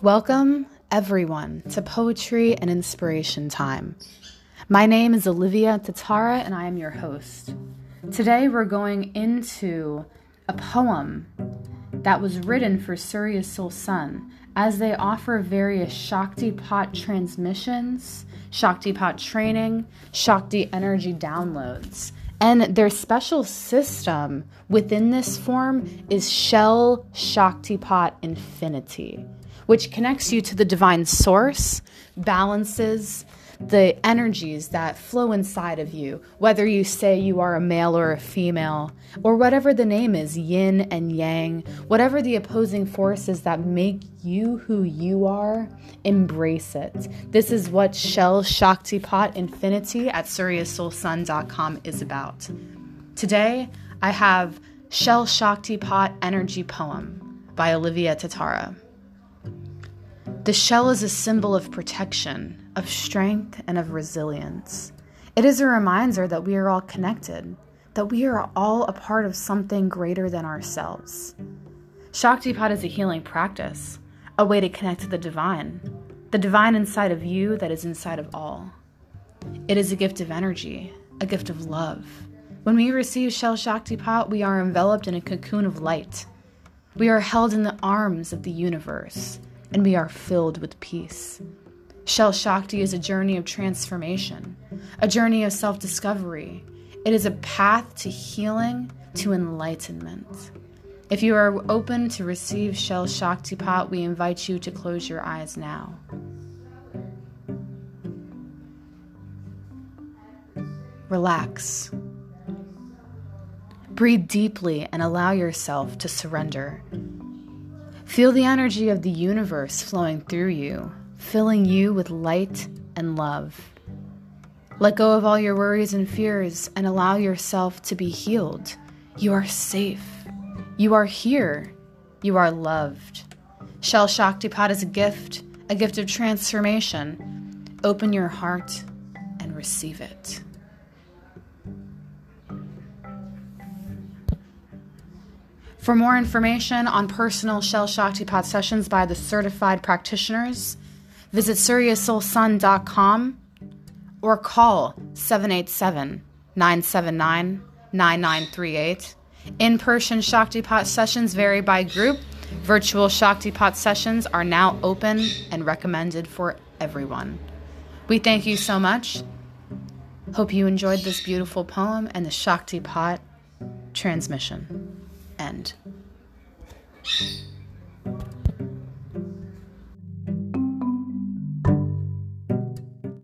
Welcome, everyone, to Poetry and Inspiration Time. My name is Olivia Tatara, and I am your host. Today, we're going into a poem that was written for Surya Sol Sun as they offer various Shaktipat transmissions, Shaktipat training, Shakti energy downloads. And their special system within this form is Shell Shaktipat Infinity, which connects you to the divine source, balances, the energies that flow inside of you, whether you say you are a male or a female, or whatever the name is yin and yang, whatever the opposing forces that make you who you are, embrace it. This is what Shell Shaktipat Infinity at suryasolsun.com is about. Today, I have Shell Shaktipat Energy Poem by Olivia Tatara. The shell is a symbol of protection, of strength, and of resilience. It is a reminder that we are all connected, that we are all a part of something greater than ourselves. Shaktipat is a healing practice, a way to connect to the divine, the divine inside of you that is inside of all. It is a gift of energy, a gift of love. When we receive Shell Shaktipat, we are enveloped in a cocoon of light. We are held in the arms of the universe and we are filled with peace. Shell Shakti is a journey of transformation, a journey of self discovery. It is a path to healing, to enlightenment. If you are open to receive Shell Shaktipat, we invite you to close your eyes now. Relax. Breathe deeply and allow yourself to surrender. Feel the energy of the universe flowing through you, filling you with light and love. Let go of all your worries and fears and allow yourself to be healed. You are safe. You are here. You are loved. Shell Shaktipat is a gift, a gift of transformation. Open your heart and receive it. For more information on personal Shell Shaktipat sessions by the certified practitioners, visit suryasolsun.com or call 787 979 9938. In person Shaktipat sessions vary by group. Virtual Shaktipat sessions are now open and recommended for everyone. We thank you so much. Hope you enjoyed this beautiful poem and the Shaktipat transmission end.